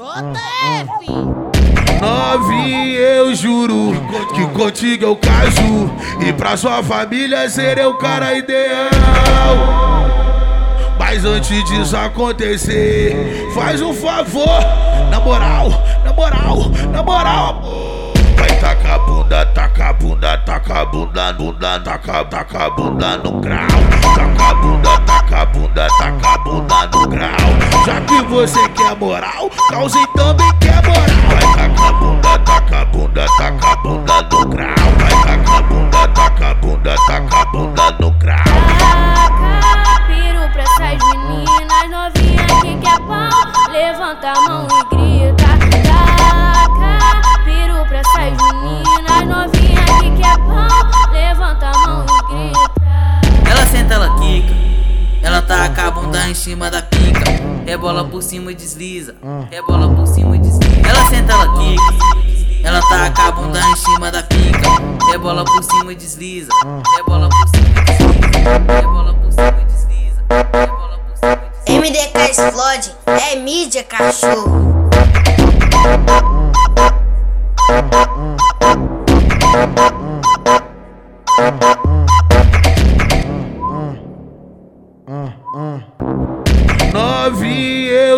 JF. Novinha, eu juro que contigo eu caso E pra sua família serei o cara ideal. Mas antes disso acontecer Faz um favor. Na moral, na moral, na moral Vai tacar bunda, taca a bunda, taca a bunda, bunda, taca, taca a bunda no grau. Taca a bunda, taca a bunda, taca a bunda no grau Já que você quer moral, cause também quer moral. Vai tacar a bunda, taca bunda, taca bunda no grau. Vai tacar a bunda, taca bunda, taca bunda no grau em cima da pica. Rebola por cima e desliza. Rebola por cima e desliza. Ela senta, ela quica. Ela taca a bunda em cima da pica. Rebola por cima e desliza. Rebola por cima e desliza. Rebola por cima e desliza. Rebola por cima e desliza. MDK explode, é mídia, cachorro.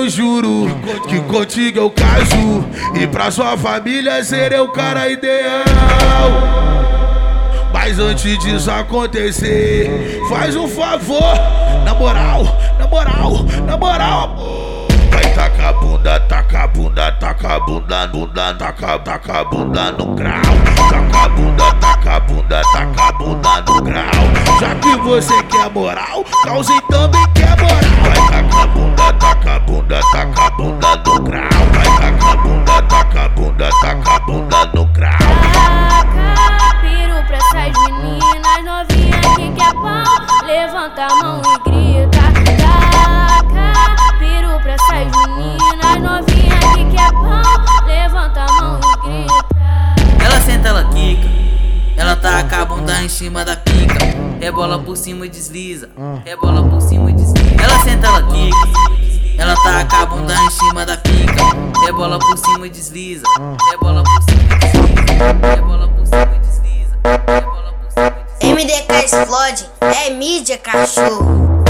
Eu juro que contigo eu caso. E pra sua família serei o cara ideal. Mas antes disso acontecer Faz um favor. Na moral, na moral, na moral Vai tacar a bunda, taca a bunda, taca a bunda, bunda, taca, taca a bunda no grau. Taca a bunda, taca a bunda, taca a bunda no grau. Já que você quer moral, cause também quer moral bunda, taca a bunda no grau Vai tacar a bunda, taca a bunda, taca a bunda no grau Taca piru pra essas meninas novinhas que quer pau Levanta a mão e grita Taca piru pra essas meninas novinhas que quer pau Levanta a mão e grita Ela senta, ela quica. Ela taca a bunda em cima da pica. Rebola por cima e desliza. Rebola por cima e desliza. Ela senta, ela quica cima da pica. É bola por cima e desliza. É bola por cima e desliza. É bola por cima e desliza. É bola por cima e desliza. MDK explode. É mídia, cachorro.